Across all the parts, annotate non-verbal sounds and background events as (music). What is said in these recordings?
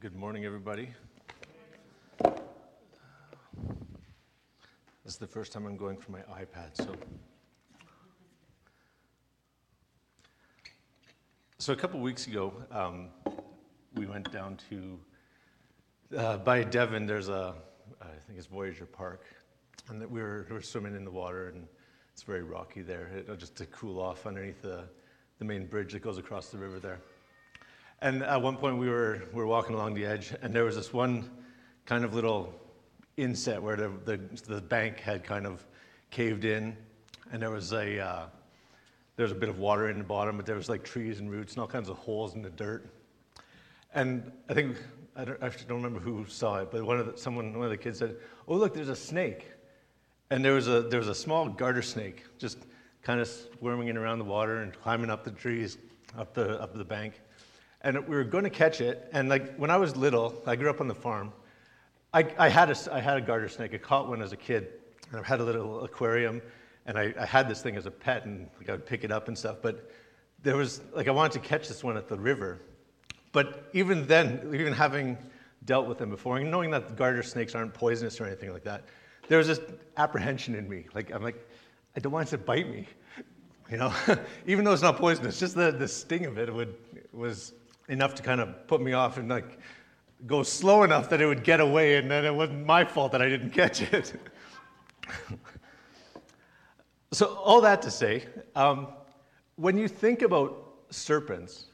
Good morning, everybody. This is the first time I'm going for my iPad, so. So a couple weeks ago, um, we went down to uh, by Devon. There's a, I think it's Voyageur Park, and that we were, we were swimming in the water, and it's very rocky there, it, just to cool off underneath the, the main bridge that goes across the river there. And at one point, we were, we were walking along the edge, and there was this one kind of little inset where the, the, the bank had kind of caved in, and there was a uh, there was a bit of water in the bottom, but there was like trees and roots and all kinds of holes in the dirt. And I think I don't, I don't remember who saw it, but one of the, someone one of the kids said, "Oh, look, there's a snake," and there was a there was a small garter snake just kind of squirming in around the water and climbing up the trees, up the up the bank and we were going to catch it. And like when I was little, I grew up on the farm. I, I, had, a, I had a garter snake. I caught one as a kid, and I had a little aquarium, and I, I had this thing as a pet, and like, I would pick it up and stuff. But there was like I wanted to catch this one at the river, but even then, even having dealt with them before, and knowing that garter snakes aren't poisonous or anything like that, there was this apprehension in me. Like I'm like, I don't want it to bite me, (laughs) you know, (laughs) even though it's not poisonous. Just the, the sting of it would was enough to kind of put me off and like go slow enough that it would get away, and then it wasn't my fault that I didn't catch it. (laughs) so, all that to say, um, when you think about serpents,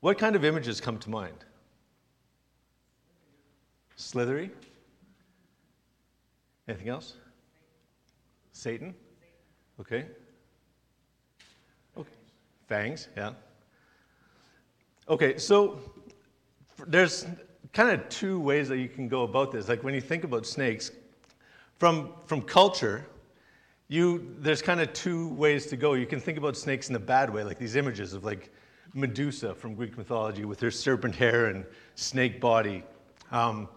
what kind of images come to mind? Slithery? Anything else? Satan? Okay. Okay. Fangs, yeah. Okay, so there's kind of two ways that you can go about this. Like when you think about snakes, from, from culture, you, there's kind of two ways to go. You can think about snakes in a bad way, like these images of like Medusa from Greek mythology with her serpent hair and snake body. Um,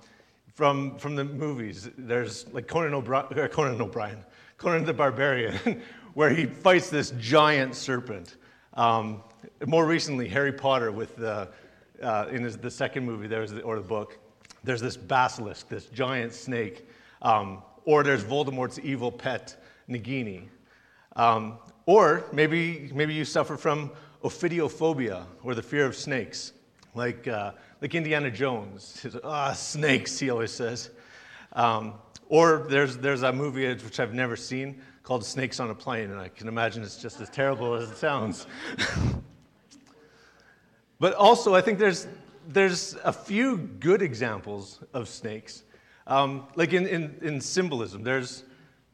from, from the movies, there's like Conan, O'Bri- Conan O'Brien, Conan the Barbarian, (laughs) where he fights this giant serpent. Um, more recently, Harry Potter with the, uh, in his, the second movie, there's the, or the book, there's this basilisk, this giant snake, um, or there's Voldemort's evil pet, Nagini. Um, or maybe, maybe you suffer from ophidiophobia, or the fear of snakes, like, uh, like Indiana Jones. Ah, snakes, he always says. Um, or there's, there's a movie which I've never seen called Snakes on a Plane, and I can imagine it's just as terrible as it sounds. (laughs) but also, I think there's, there's a few good examples of snakes. Um, like in, in, in symbolism, there's,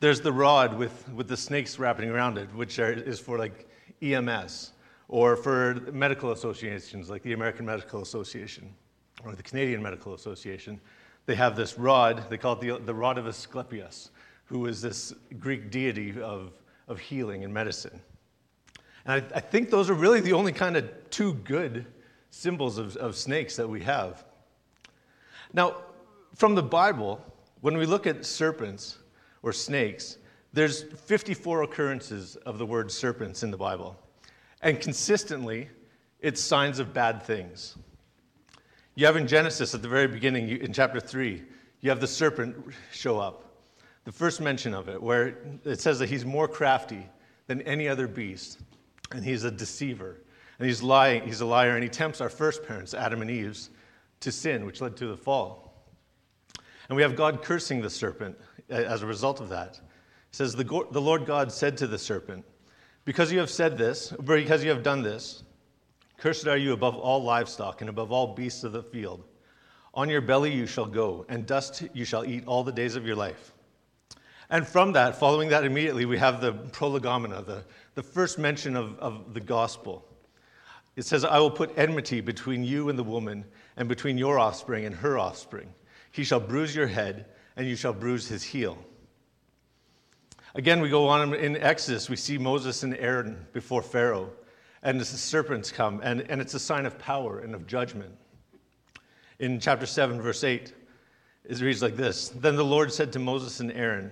there's the rod with, with the snakes wrapping around it, which are, is for like EMS, or for medical associations like the American Medical Association or the Canadian Medical Association. They have this rod, they call it the, the rod of Asclepius, who is this Greek deity of, of healing and medicine. And I, I think those are really the only kind of two good symbols of, of snakes that we have. Now, from the Bible, when we look at serpents or snakes, there's 54 occurrences of the word serpents in the Bible. And consistently, it's signs of bad things. You have in Genesis at the very beginning, in chapter 3, you have the serpent show up the first mention of it, where it says that he's more crafty than any other beast, and he's a deceiver, and he's lying, he's a liar, and he tempts our first parents, Adam and Eve, to sin, which led to the fall. And we have God cursing the serpent as a result of that. It says, The, the Lord God said to the serpent, Because you have said this, because you have done this, cursed are you above all livestock and above all beasts of the field. On your belly you shall go, and dust you shall eat all the days of your life. And from that, following that immediately, we have the prolegomena, the, the first mention of, of the gospel. It says, I will put enmity between you and the woman, and between your offspring and her offspring. He shall bruise your head, and you shall bruise his heel. Again, we go on in Exodus, we see Moses and Aaron before Pharaoh, and the serpents come, and, and it's a sign of power and of judgment. In chapter 7, verse 8, it reads like this Then the Lord said to Moses and Aaron,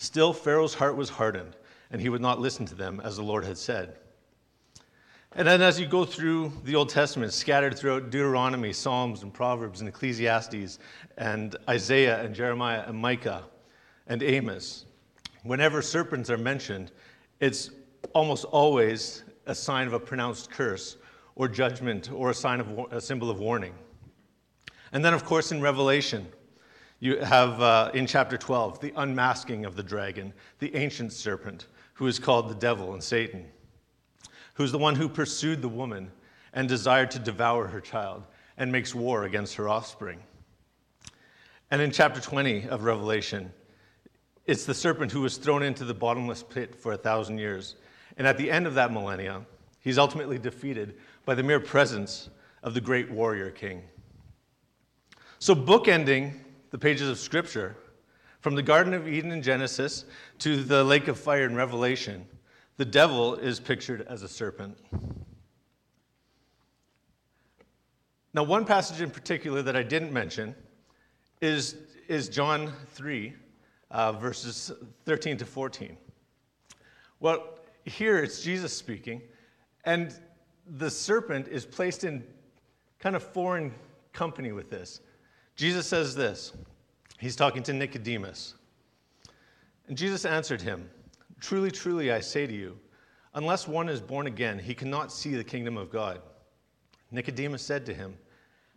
Still, Pharaoh's heart was hardened, and he would not listen to them, as the Lord had said. And then as you go through the Old Testament, scattered throughout Deuteronomy, Psalms, and Proverbs, and Ecclesiastes, and Isaiah, and Jeremiah, and Micah, and Amos, whenever serpents are mentioned, it's almost always a sign of a pronounced curse or judgment or a sign of a symbol of warning. And then, of course, in Revelation, you have uh, in chapter 12 the unmasking of the dragon, the ancient serpent, who is called the devil and Satan who's the one who pursued the woman and desired to devour her child and makes war against her offspring. And in chapter 20 of Revelation, it's the serpent who was thrown into the bottomless pit for a thousand years. And at the end of that millennia, he's ultimately defeated by the mere presence of the great warrior king. So, bookending the pages of Scripture, from the Garden of Eden in Genesis to the lake of fire in Revelation, the devil is pictured as a serpent. Now, one passage in particular that I didn't mention is, is John 3, uh, verses 13 to 14. Well, here it's Jesus speaking, and the serpent is placed in kind of foreign company with this. Jesus says this He's talking to Nicodemus. And Jesus answered him, Truly, truly, I say to you, unless one is born again, he cannot see the kingdom of God. Nicodemus said to him,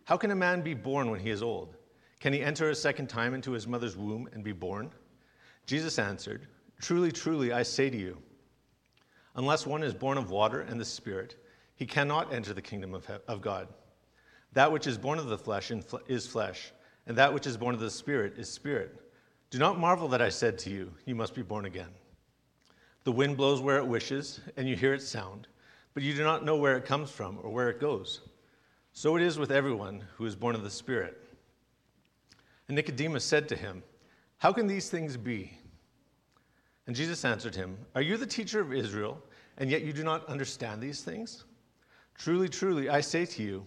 How can a man be born when he is old? Can he enter a second time into his mother's womb and be born? Jesus answered, Truly, truly, I say to you, unless one is born of water and the Spirit, he cannot enter the kingdom of, God. That which is born of the flesh is flesh, and that which is born of the Spirit is spirit. Do not marvel that I said to you, You must be born again. The wind blows where it wishes, and you hear its sound, but you do not know where it comes from or where it goes. So it is with everyone who is born of the Spirit. And Nicodemus said to him, How can these things be? And Jesus answered him, Are you the teacher of Israel, and yet you do not understand these things? Truly, truly, I say to you,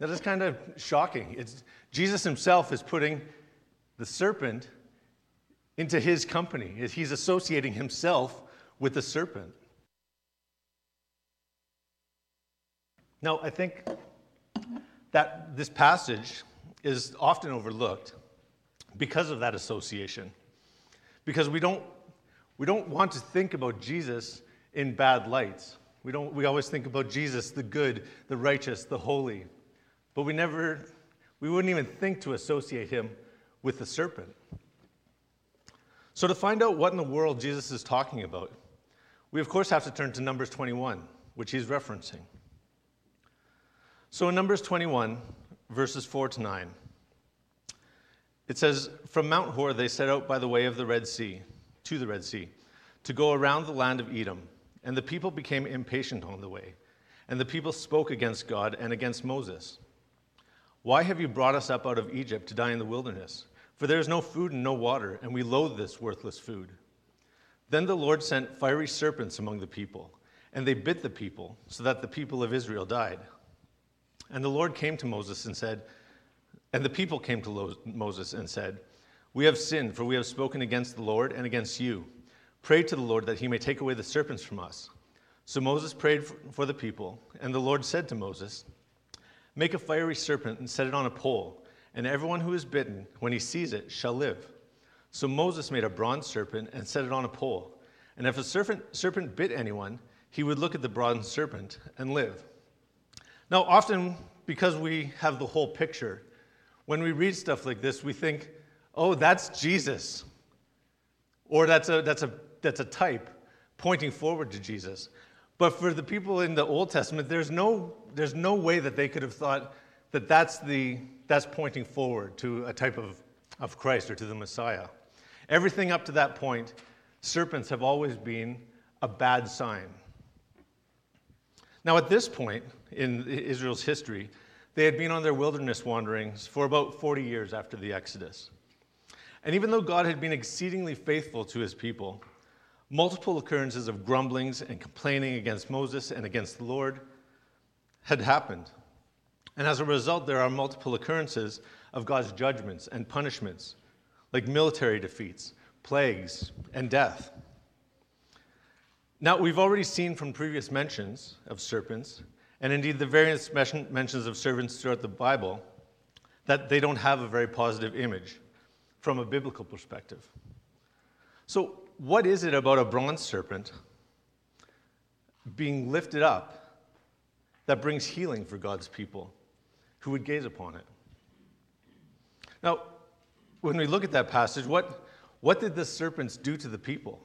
That is kind of shocking. It's, Jesus himself is putting the serpent into his company. He's associating himself with the serpent. Now, I think that this passage is often overlooked because of that association. Because we don't, we don't want to think about Jesus in bad lights. We, don't, we always think about Jesus, the good, the righteous, the holy. But we never, we wouldn't even think to associate him with the serpent. So, to find out what in the world Jesus is talking about, we of course have to turn to Numbers 21, which he's referencing. So, in Numbers 21, verses 4 to 9, it says, From Mount Hor they set out by the way of the Red Sea, to the Red Sea, to go around the land of Edom. And the people became impatient on the way. And the people spoke against God and against Moses. Why have you brought us up out of Egypt to die in the wilderness? For there is no food and no water, and we loathe this worthless food. Then the Lord sent fiery serpents among the people, and they bit the people, so that the people of Israel died. And the Lord came to Moses and said, and the people came to Moses and said, We have sinned, for we have spoken against the Lord and against you. Pray to the Lord that he may take away the serpents from us. So Moses prayed for the people, and the Lord said to Moses, Make a fiery serpent and set it on a pole and everyone who is bitten, when he sees it, shall live. So Moses made a bronze serpent and set it on a pole. And if a serpent, serpent bit anyone, he would look at the bronze serpent and live. Now, often, because we have the whole picture, when we read stuff like this, we think, oh, that's Jesus. Or that's a, that's a, that's a type pointing forward to Jesus. But for the people in the Old Testament, there's no, there's no way that they could have thought that that's, the, that's pointing forward to a type of, of Christ or to the Messiah. Everything up to that point, serpents have always been a bad sign. Now, at this point in Israel's history, they had been on their wilderness wanderings for about 40 years after the Exodus. And even though God had been exceedingly faithful to his people, multiple occurrences of grumblings and complaining against Moses and against the Lord had happened. And as a result, there are multiple occurrences of God's judgments and punishments, like military defeats, plagues, and death. Now, we've already seen from previous mentions of serpents, and indeed the various mentions of serpents throughout the Bible, that they don't have a very positive image from a biblical perspective. So, what is it about a bronze serpent being lifted up that brings healing for God's people who would gaze upon it? Now, when we look at that passage, what, what did the serpents do to the people?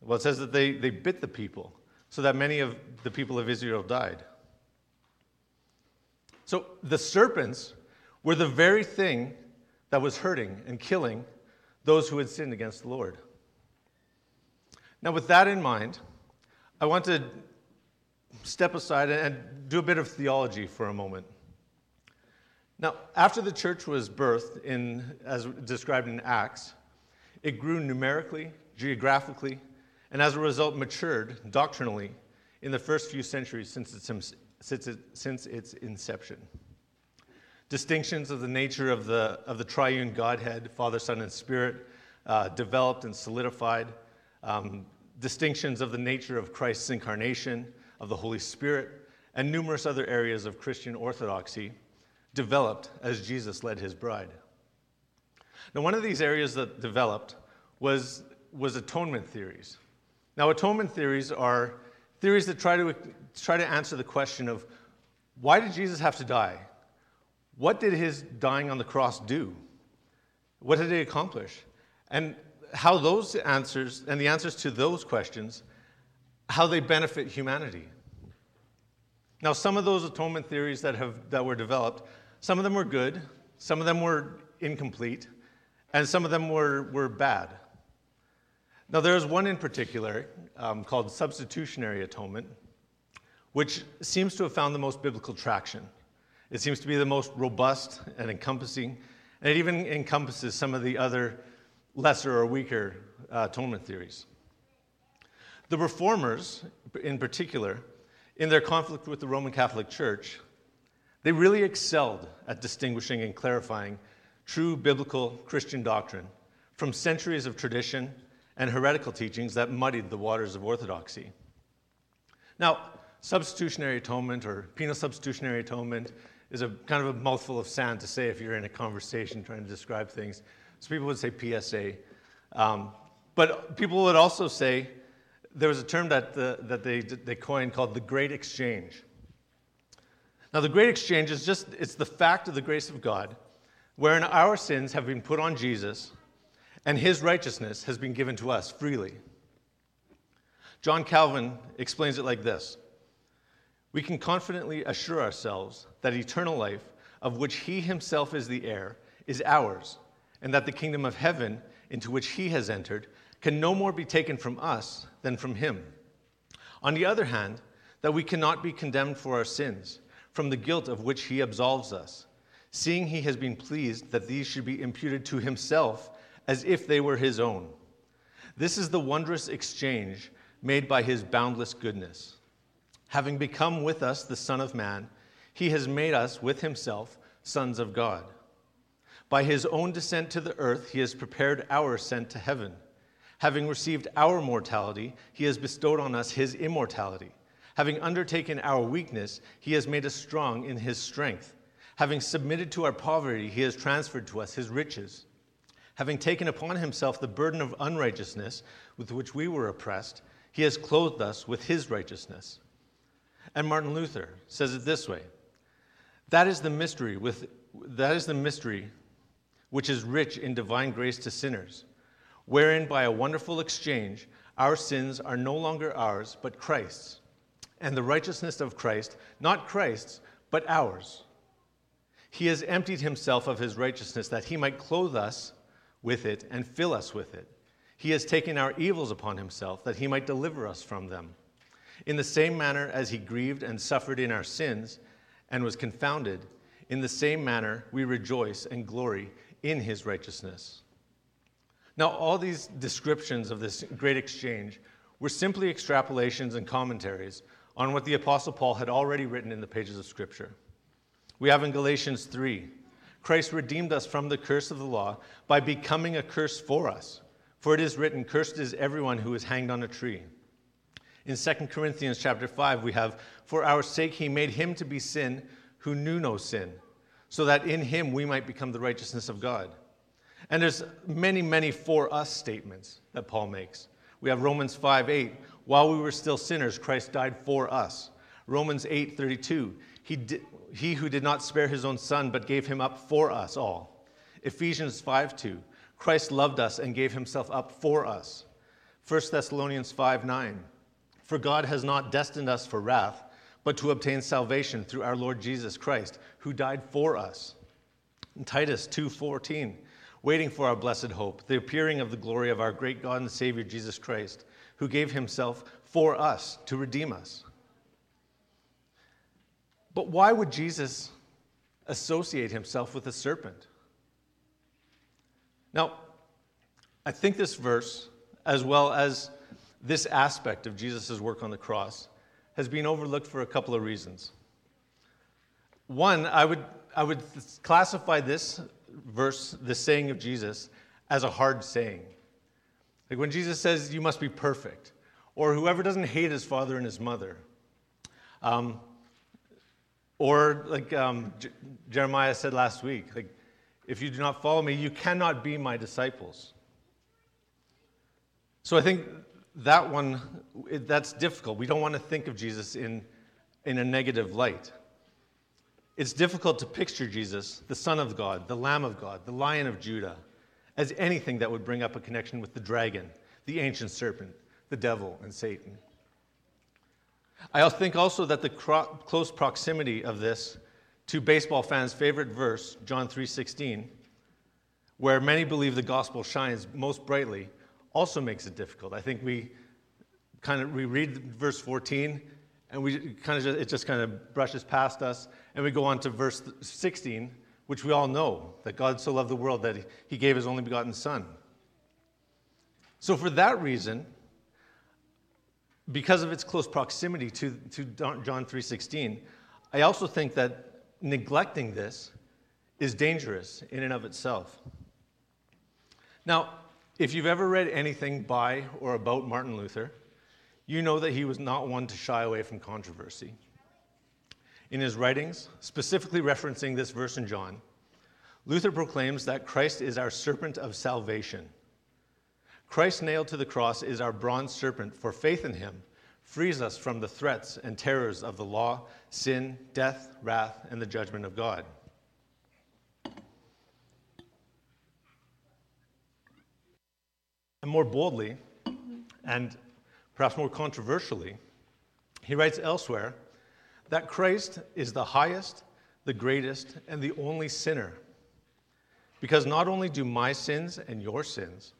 Well, it says that they, they bit the people so that many of the people of Israel died. So the serpents were the very thing that was hurting and killing those who had sinned against the Lord. Now, with that in mind, I want to step aside and do a bit of theology for a moment. Now, after the church was birthed, in, as described in Acts, it grew numerically, geographically, and as a result matured doctrinally in the first few centuries since its, since its inception. Distinctions of the nature of the, of the triune Godhead, Father, Son, and Spirit, uh, developed and solidified. Um, distinctions of the nature of Christ's incarnation, of the Holy Spirit, and numerous other areas of Christian orthodoxy developed as Jesus led his bride. Now, one of these areas that developed was, was atonement theories. Now, atonement theories are theories that try to, try to answer the question of why did Jesus have to die? What did his dying on the cross do? What did he accomplish? And how those answers, and the answers to those questions, how they benefit humanity. Now, some of those atonement theories that, have, that were developed, some of them were good, some of them were incomplete, and some of them were, were bad. Now, there is one in particular um, called substitutionary atonement, which seems to have found the most biblical traction. It seems to be the most robust and encompassing, and it even encompasses some of the other lesser or weaker uh, atonement theories. The reformers, in particular, in their conflict with the Roman Catholic Church, they really excelled at distinguishing and clarifying true biblical Christian doctrine from centuries of tradition and heretical teachings that muddied the waters of orthodoxy. Now, substitutionary atonement or penal substitutionary atonement is a kind of a mouthful of sand to say if you're in a conversation trying to describe things. So people would say PSA. Um, but people would also say there was a term that, the, that they, they coined called the Great Exchange. Now, the Great Exchange is just, it's the fact of the grace of God, wherein our sins have been put on Jesus and his righteousness has been given to us freely. John Calvin explains it like this We can confidently assure ourselves that eternal life, of which he himself is the heir, is ours, and that the kingdom of heaven, into which he has entered, can no more be taken from us than from him. On the other hand, that we cannot be condemned for our sins, from the guilt of which he absolves us, seeing he has been pleased that these should be imputed to himself as if they were his own. This is the wondrous exchange made by his boundless goodness. Having become with us the Son of Man, he has made us with himself sons of God. By his own descent to the earth, he has prepared our ascent to heaven. Having received our mortality, he has bestowed on us his immortality. Having undertaken our weakness, he has made us strong in his strength. Having submitted to our poverty, he has transferred to us his riches having taken upon himself the burden of unrighteousness with which we were oppressed, he has clothed us with his righteousness. And Martin Luther says it this way That is the mystery with that is the mystery which is rich in divine grace to sinners, wherein by a wonderful exchange our sins are no longer ours but Christ's, and the righteousness of Christ, not Christ's, but ours. He has emptied himself of his righteousness that he might clothe us with it and fill us with it. He has taken our evils upon himself that he might deliver us from them. In the same manner as he grieved and suffered in our sins and was confounded, in the same manner we rejoice and glory in his righteousness. Now, all these descriptions of this great exchange were simply extrapolations and commentaries on what the Apostle Paul had already written in the pages of Scripture. We have in Galatians 3 Christ redeemed us from the curse of the law by becoming a curse for us. For it is written, Cursed is everyone who is hanged on a tree. In 2 Corinthians chapter 5, we have, For our sake he made him to be sin who knew no sin, so that in him we might become the righteousness of God. And there's many, many for us statements that Paul makes. We have Romans 5 8, while we were still sinners, Christ died for us. Romans 8 32, he, he who did not spare his own son, but gave him up for us all. Ephesians 5 2, Christ loved us and gave himself up for us. 1 Thessalonians 5 9, for God has not destined us for wrath, but to obtain salvation through our Lord Jesus Christ, who died for us. In Titus 2:14, waiting for our blessed hope, the appearing of the glory of our great God and Savior Jesus Christ, who gave himself for us to redeem us. But why would Jesus associate himself with a serpent? Now, I think this verse, as well as this aspect of Jesus' work on the cross, has been overlooked for a couple of reasons. One, I would, I would classify this verse, the saying of Jesus, as a hard saying. Like when Jesus says, You must be perfect, or whoever doesn't hate his father and his mother. Um, or like um, J- Jeremiah said last week, like, if you do not follow me, you cannot be my disciples. So I think that one, that's difficult. We don't want to think of Jesus in, in a negative light. It's difficult to picture Jesus, the Son of God, the Lamb of God, the Lion of Judah, as anything that would bring up a connection with the dragon, the ancient serpent, the devil, and Satan. I also think also that the cro- close proximity of this to baseball fans' favorite verse, John 3:16, where many believe the gospel shines most brightly, also makes it difficult. I think we kind of we read verse 14 and we kind of just, it just kind of brushes past us and we go on to verse 16 which we all know that god so loved the world that he gave his only begotten son. So for that reason because of its close proximity to, to john 3.16 i also think that neglecting this is dangerous in and of itself. Now if you've ever read anything by or about Martin Luther, you know that he was not one to shy away from controversy. In his writings, specifically referencing this verse in John, Luther proclaims that Christ is our serpent of salvation. Christ nailed to the cross is our bronze serpent, for faith in him frees us from the threats and terrors of the law, sin, death, wrath, and the judgment of God. And more boldly, and perhaps more controversially, he writes elsewhere that Christ is the highest, the greatest, and the only sinner. Because not only do my sins and your sins,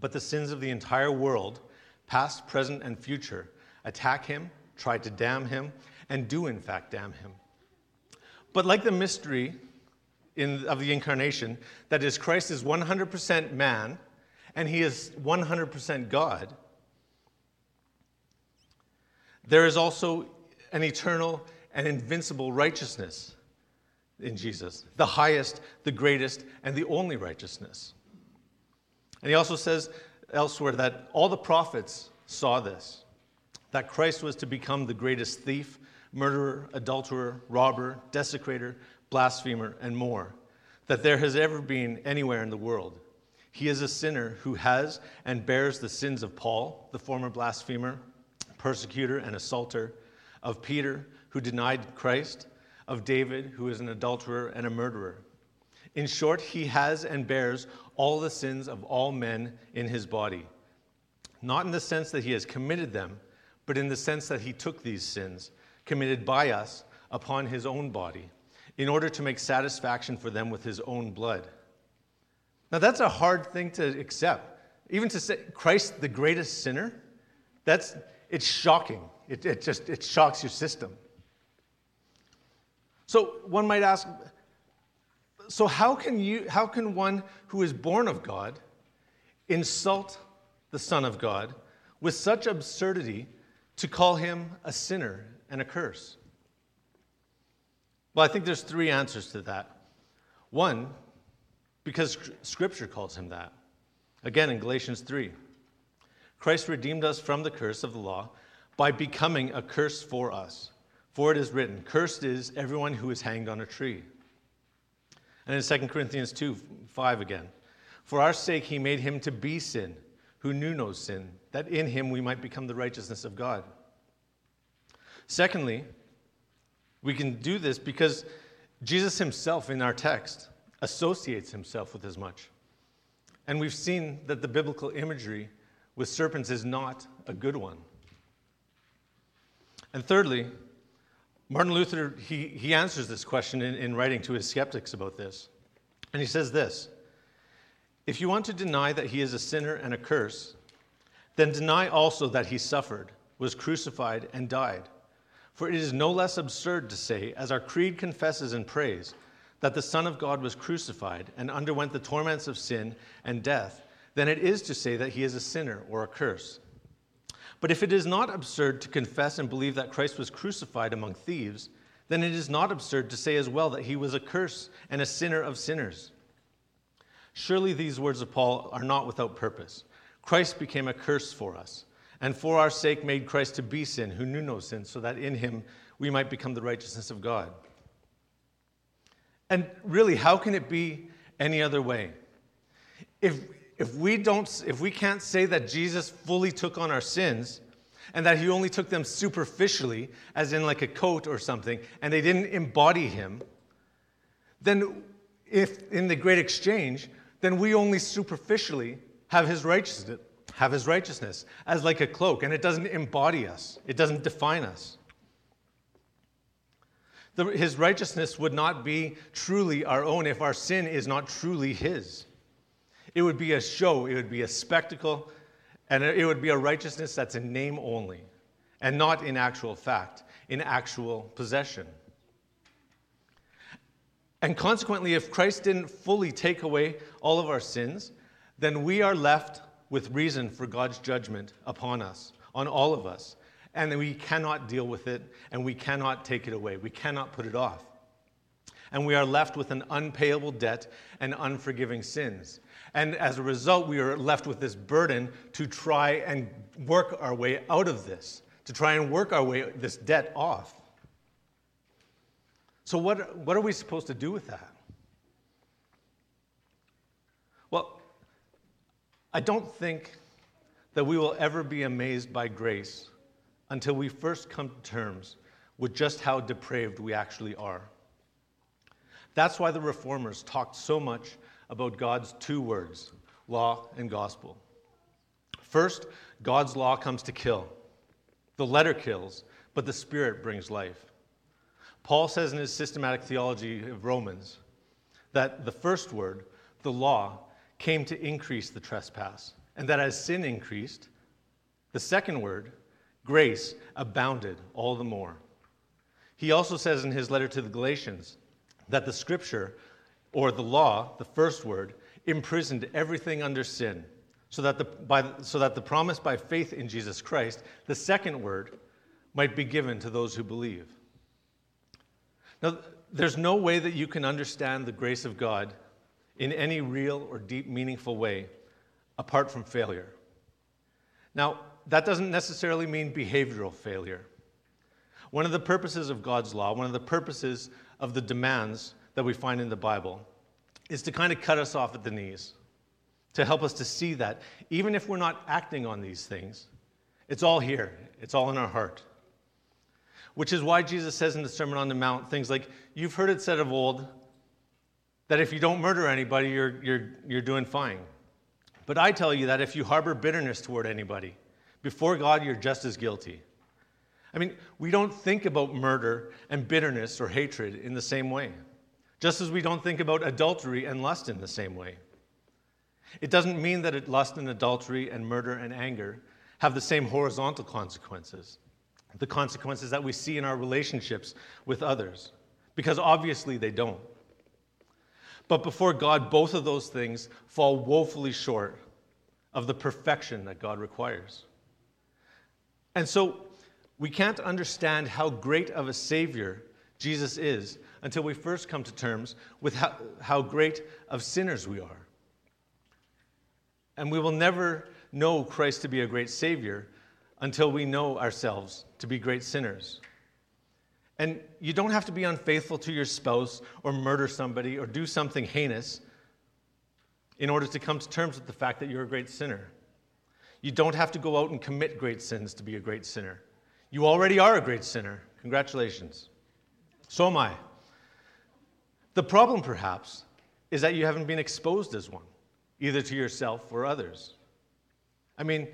but the sins of the entire world, past, present, and future, attack him, try to damn him, and do in fact damn him. But like the mystery in, of the incarnation, that is, Christ is 100% man and he is 100% God, there is also an eternal and invincible righteousness in Jesus, the highest, the greatest, and the only righteousness. And he also says elsewhere that all the prophets saw this that Christ was to become the greatest thief, murderer, adulterer, robber, desecrator, blasphemer, and more that there has ever been anywhere in the world. He is a sinner who has and bears the sins of Paul, the former blasphemer, persecutor, and assaulter, of Peter, who denied Christ, of David, who is an adulterer and a murderer. In short, he has and bears all the sins of all men in his body. Not in the sense that he has committed them, but in the sense that he took these sins, committed by us, upon his own body, in order to make satisfaction for them with his own blood. Now, that's a hard thing to accept. Even to say Christ, the greatest sinner, that's, it's shocking. It, it just, it shocks your system. So one might ask, so how can you, how can one who is born of God insult the Son of God with such absurdity to call him a sinner and a curse? Well, I think there's three answers to that. One, because Scripture calls him that. Again, in Galatians 3, Christ redeemed us from the curse of the law by becoming a curse for us. For it is written, Cursed is everyone who is hanged on a tree. And in 2 Corinthians 2 5 again, For our sake he made him to be sin, who knew no sin, that in him we might become the righteousness of God. Secondly, we can do this because Jesus himself in our text associates himself with as much. And we've seen that the biblical imagery with serpents is not a good one. And thirdly, Martin Luther, he, he answers this question in, in writing to his skeptics about this. And he says this If you want to deny that he is a sinner and a curse, then deny also that he suffered, was crucified, and died. For it is no less absurd to say, as our creed confesses and prays, that the Son of God was crucified and underwent the torments of sin and death, than it is to say that he is a sinner or a curse. But if it is not absurd to confess and believe that Christ was crucified among thieves, then it is not absurd to say as well that he was a curse and a sinner of sinners. Surely these words of Paul are not without purpose. Christ became a curse for us, and for our sake made Christ to be sin, who knew no sin, so that in him we might become the righteousness of God. And really, how can it be any other way? If, if we don't if we can't say that Jesus fully took on our sins and that he only took them superficially as in like a coat or something and they didn't embody him then if in the great exchange then we only superficially have his righteousness have his righteousness as like a cloak and it doesn't embody us. It doesn't define us. The, his righteousness would not be truly our own if our sin is not truly his it would be a show, it would be a spectacle, and it would be a righteousness that's in name only and not in actual fact, in actual possession. And consequently, if Christ didn't fully take away all of our sins, then we are left with reason for God's judgment upon us, on all of us. And we cannot deal with it and we cannot take it away. We cannot put it off. And we are left with an unpayable debt and unforgiving sins. And as a result, we are left with this burden to try and work our way out of this, to try and work our way this debt off. So, what, what are we supposed to do with that? Well, I don't think that we will ever be amazed by grace until we first come to terms with just how depraved we actually are. That's why the reformers talked so much about God's two words, law and gospel. First, God's law comes to kill. The letter kills, but the spirit brings life. Paul says in his systematic theology of Romans that the first word, the law, came to increase the trespass, and that as sin increased, the second word, grace, abounded all the more. He also says in his letter to the Galatians that the scripture or the law, the first word, imprisoned everything under sin, so that the, by, so that the promise by faith in Jesus Christ, the second word, might be given to those who believe. Now, there's no way that you can understand the grace of God in any real or deep, meaningful way apart from failure. Now, that doesn't necessarily mean behavioral failure. One of the purposes of God's law, one of the purposes of the demands that we find in the Bible is to kind of cut us off at the knees, to help us to see that even if we're not acting on these things, it's all here, it's all in our heart. which is why Jesus says in the Sermon on the Mount things like, You've heard it said of old that if you don't murder anybody, you're, you're, you're doing fine. But I tell you that if you harbor bitterness toward anybody, before God, you're just as guilty. I mean, we don't think about murder and bitterness or hatred in the same way, just as we don't think about adultery and lust in the same way. It doesn't mean that lust and adultery and murder and anger have the same horizontal consequences, the consequences that we see in our relationships with others, because obviously they don't. But before God, both of those things fall woefully short of the perfection that God requires. And so we can't understand how great of a Savior Jesus is until we first come to terms with how, how great of sinners we are. And we will never know Christ to be a great Savior until we know ourselves to be great sinners. And you don't have to be unfaithful to your spouse or murder somebody or do something heinous in order to come to terms with the fact that you're a great sinner. You don't have to go out and commit great sins to be a great sinner. You already are a great sinner. Congratulations. So am I. The problem, perhaps, is that you haven't been exposed as one, either to yourself or others. I mean,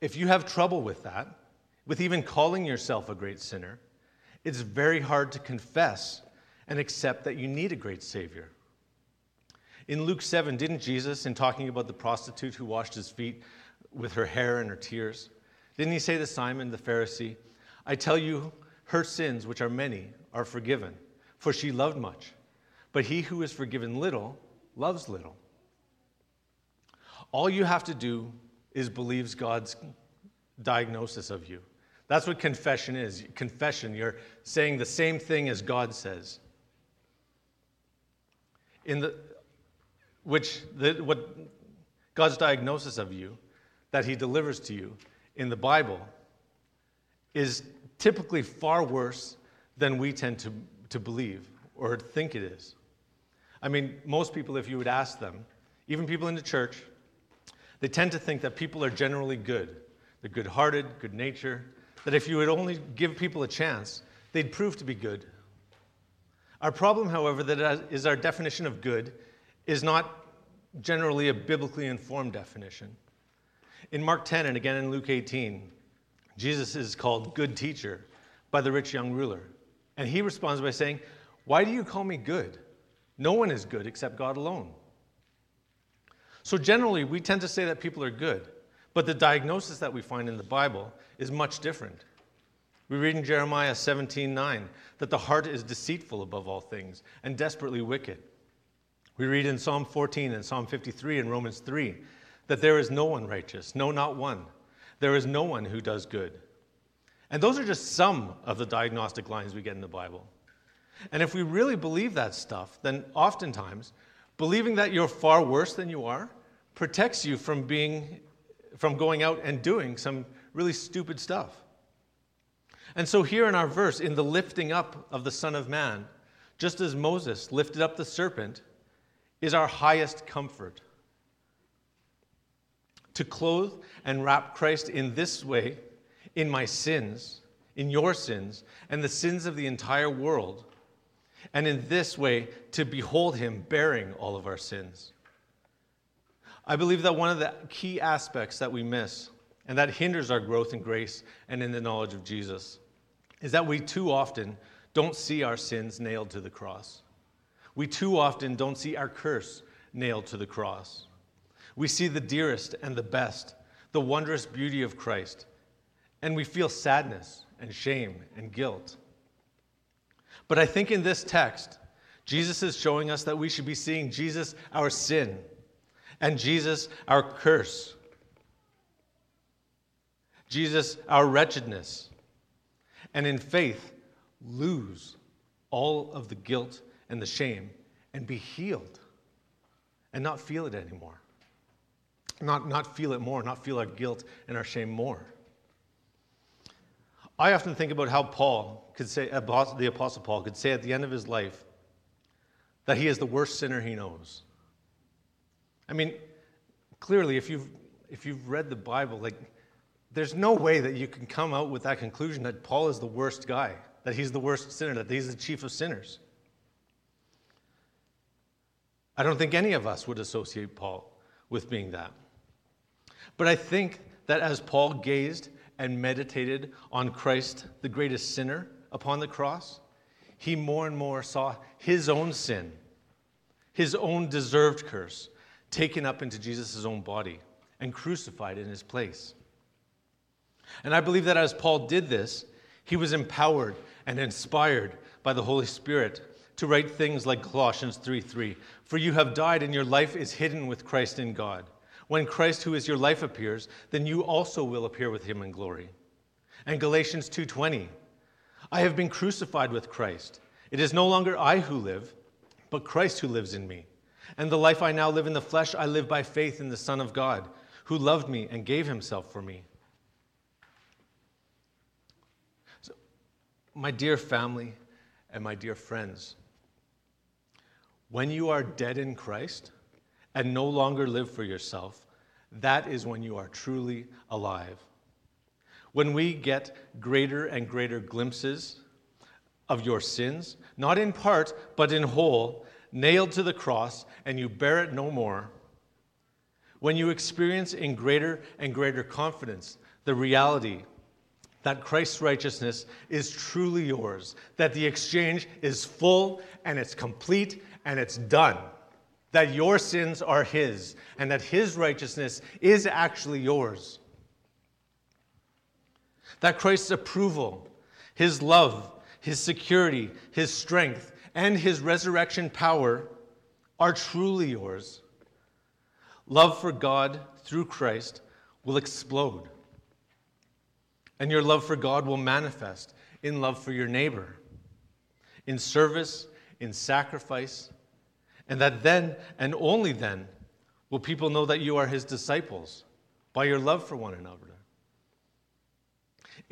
if you have trouble with that, with even calling yourself a great sinner, it's very hard to confess and accept that you need a great Savior. In Luke 7, didn't Jesus, in talking about the prostitute who washed his feet with her hair and her tears, didn't he say to Simon the Pharisee, I tell you, her sins, which are many, are forgiven, for she loved much. But he who is forgiven little loves little. All you have to do is believe God's diagnosis of you. That's what confession is. Confession, you're saying the same thing as God says. In the, which the, what God's diagnosis of you that He delivers to you in the Bible is typically far worse than we tend to, to believe or think it is. I mean, most people, if you would ask them, even people in the church, they tend to think that people are generally good. They're good hearted, good natured, that if you would only give people a chance, they'd prove to be good. Our problem, however, that is our definition of good is not generally a biblically informed definition. In Mark 10 and again in Luke 18, Jesus is called good teacher by the rich young ruler. And he responds by saying, Why do you call me good? No one is good except God alone. So generally, we tend to say that people are good. But the diagnosis that we find in the Bible is much different. We read in Jeremiah 17:9 that the heart is deceitful above all things and desperately wicked. We read in Psalm 14 and Psalm 53 and Romans 3 that there is no one righteous, no, not one. There is no one who does good. And those are just some of the diagnostic lines we get in the Bible. And if we really believe that stuff, then oftentimes believing that you're far worse than you are protects you from being from going out and doing some really stupid stuff. And so, here in our verse, in the lifting up of the Son of Man, just as Moses lifted up the serpent, is our highest comfort. To clothe and wrap Christ in this way, in my sins, in your sins, and the sins of the entire world, and in this way to behold him bearing all of our sins. I believe that one of the key aspects that we miss and that hinders our growth in grace and in the knowledge of Jesus is that we too often don't see our sins nailed to the cross. We too often don't see our curse nailed to the cross. We see the dearest and the best, the wondrous beauty of Christ, and we feel sadness and shame and guilt. But I think in this text, Jesus is showing us that we should be seeing Jesus, our sin, and Jesus, our curse. Jesus, our wretchedness. And in faith, lose all of the guilt and the shame and be healed and not feel it anymore. Not, not feel it more, not feel our guilt and our shame more. I often think about how Paul could say, the Apostle Paul could say at the end of his life that he is the worst sinner he knows. I mean, clearly, if you've, if you've read the Bible, like, there's no way that you can come out with that conclusion that Paul is the worst guy, that he's the worst sinner, that he's the chief of sinners. I don't think any of us would associate Paul with being that. But I think that as Paul gazed and meditated on Christ, the greatest sinner, upon the cross, he more and more saw his own sin, his own deserved curse, taken up into Jesus' own body and crucified in his place. And I believe that as Paul did this, he was empowered and inspired by the Holy Spirit to write things like Colossians 3:3, "For you have died and your life is hidden with Christ in God. When Christ who is your life appears, then you also will appear with him in glory." And Galatians 2:20, "I have been crucified with Christ. It is no longer I who live, but Christ who lives in me. And the life I now live in the flesh, I live by faith in the Son of God, who loved me and gave himself for me." So, my dear family and my dear friends, when you are dead in Christ and no longer live for yourself, that is when you are truly alive. When we get greater and greater glimpses of your sins, not in part, but in whole, nailed to the cross, and you bear it no more, when you experience in greater and greater confidence the reality that Christ's righteousness is truly yours, that the exchange is full and it's complete and it's done. That your sins are His, and that His righteousness is actually yours. That Christ's approval, His love, His security, His strength, and His resurrection power are truly yours. Love for God through Christ will explode. And your love for God will manifest in love for your neighbor, in service, in sacrifice, and that then and only then will people know that you are his disciples by your love for one another.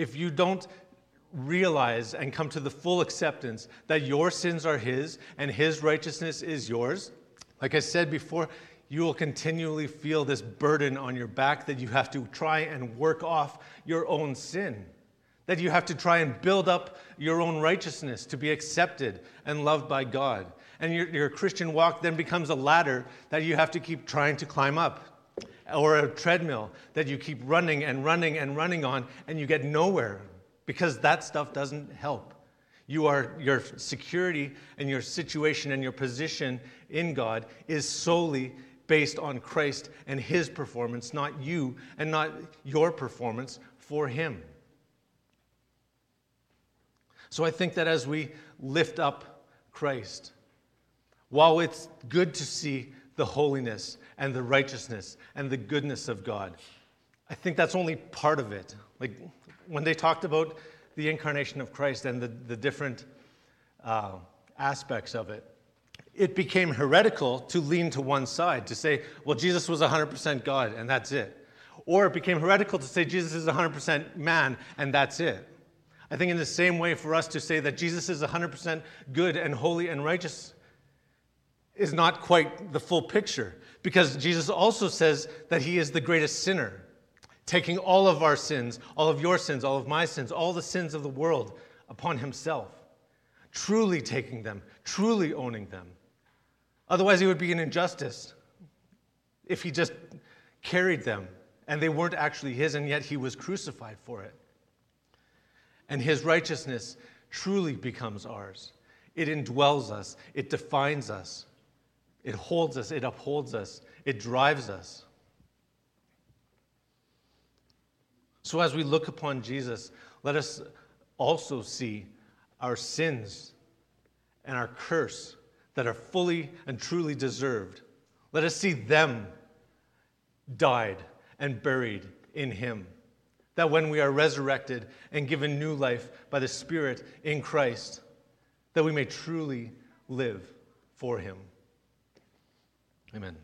If you don't realize and come to the full acceptance that your sins are his and his righteousness is yours, like I said before, you will continually feel this burden on your back that you have to try and work off your own sin that you have to try and build up your own righteousness to be accepted and loved by God. And your, your Christian walk then becomes a ladder that you have to keep trying to climb up, or a treadmill that you keep running and running and running on, and you get nowhere because that stuff doesn't help. You are, your security and your situation and your position in God is solely based on Christ and His performance, not you and not your performance for Him. So I think that as we lift up Christ, while it's good to see the holiness and the righteousness and the goodness of God, I think that's only part of it. Like when they talked about the incarnation of Christ and the, the different uh, aspects of it, it became heretical to lean to one side, to say, well, Jesus was 100% God and that's it. Or it became heretical to say Jesus is 100% man and that's it. I think, in the same way, for us to say that Jesus is 100% good and holy and righteous is not quite the full picture, because Jesus also says that he is the greatest sinner, taking all of our sins, all of your sins, all of my sins, all the sins of the world upon himself, truly taking them, truly owning them. Otherwise, it would be an injustice if he just carried them and they weren't actually his, and yet he was crucified for it and his righteousness truly becomes ours. It indwells us, it defines us, it holds us, it upholds us, it drives us. So, as we look upon Jesus, let us also see our sins and our curse that are fully and truly deserved. Let us see them died and buried in Him that when we are resurrected and given new life by the Spirit in Christ, that we may truly live for Him. Amen.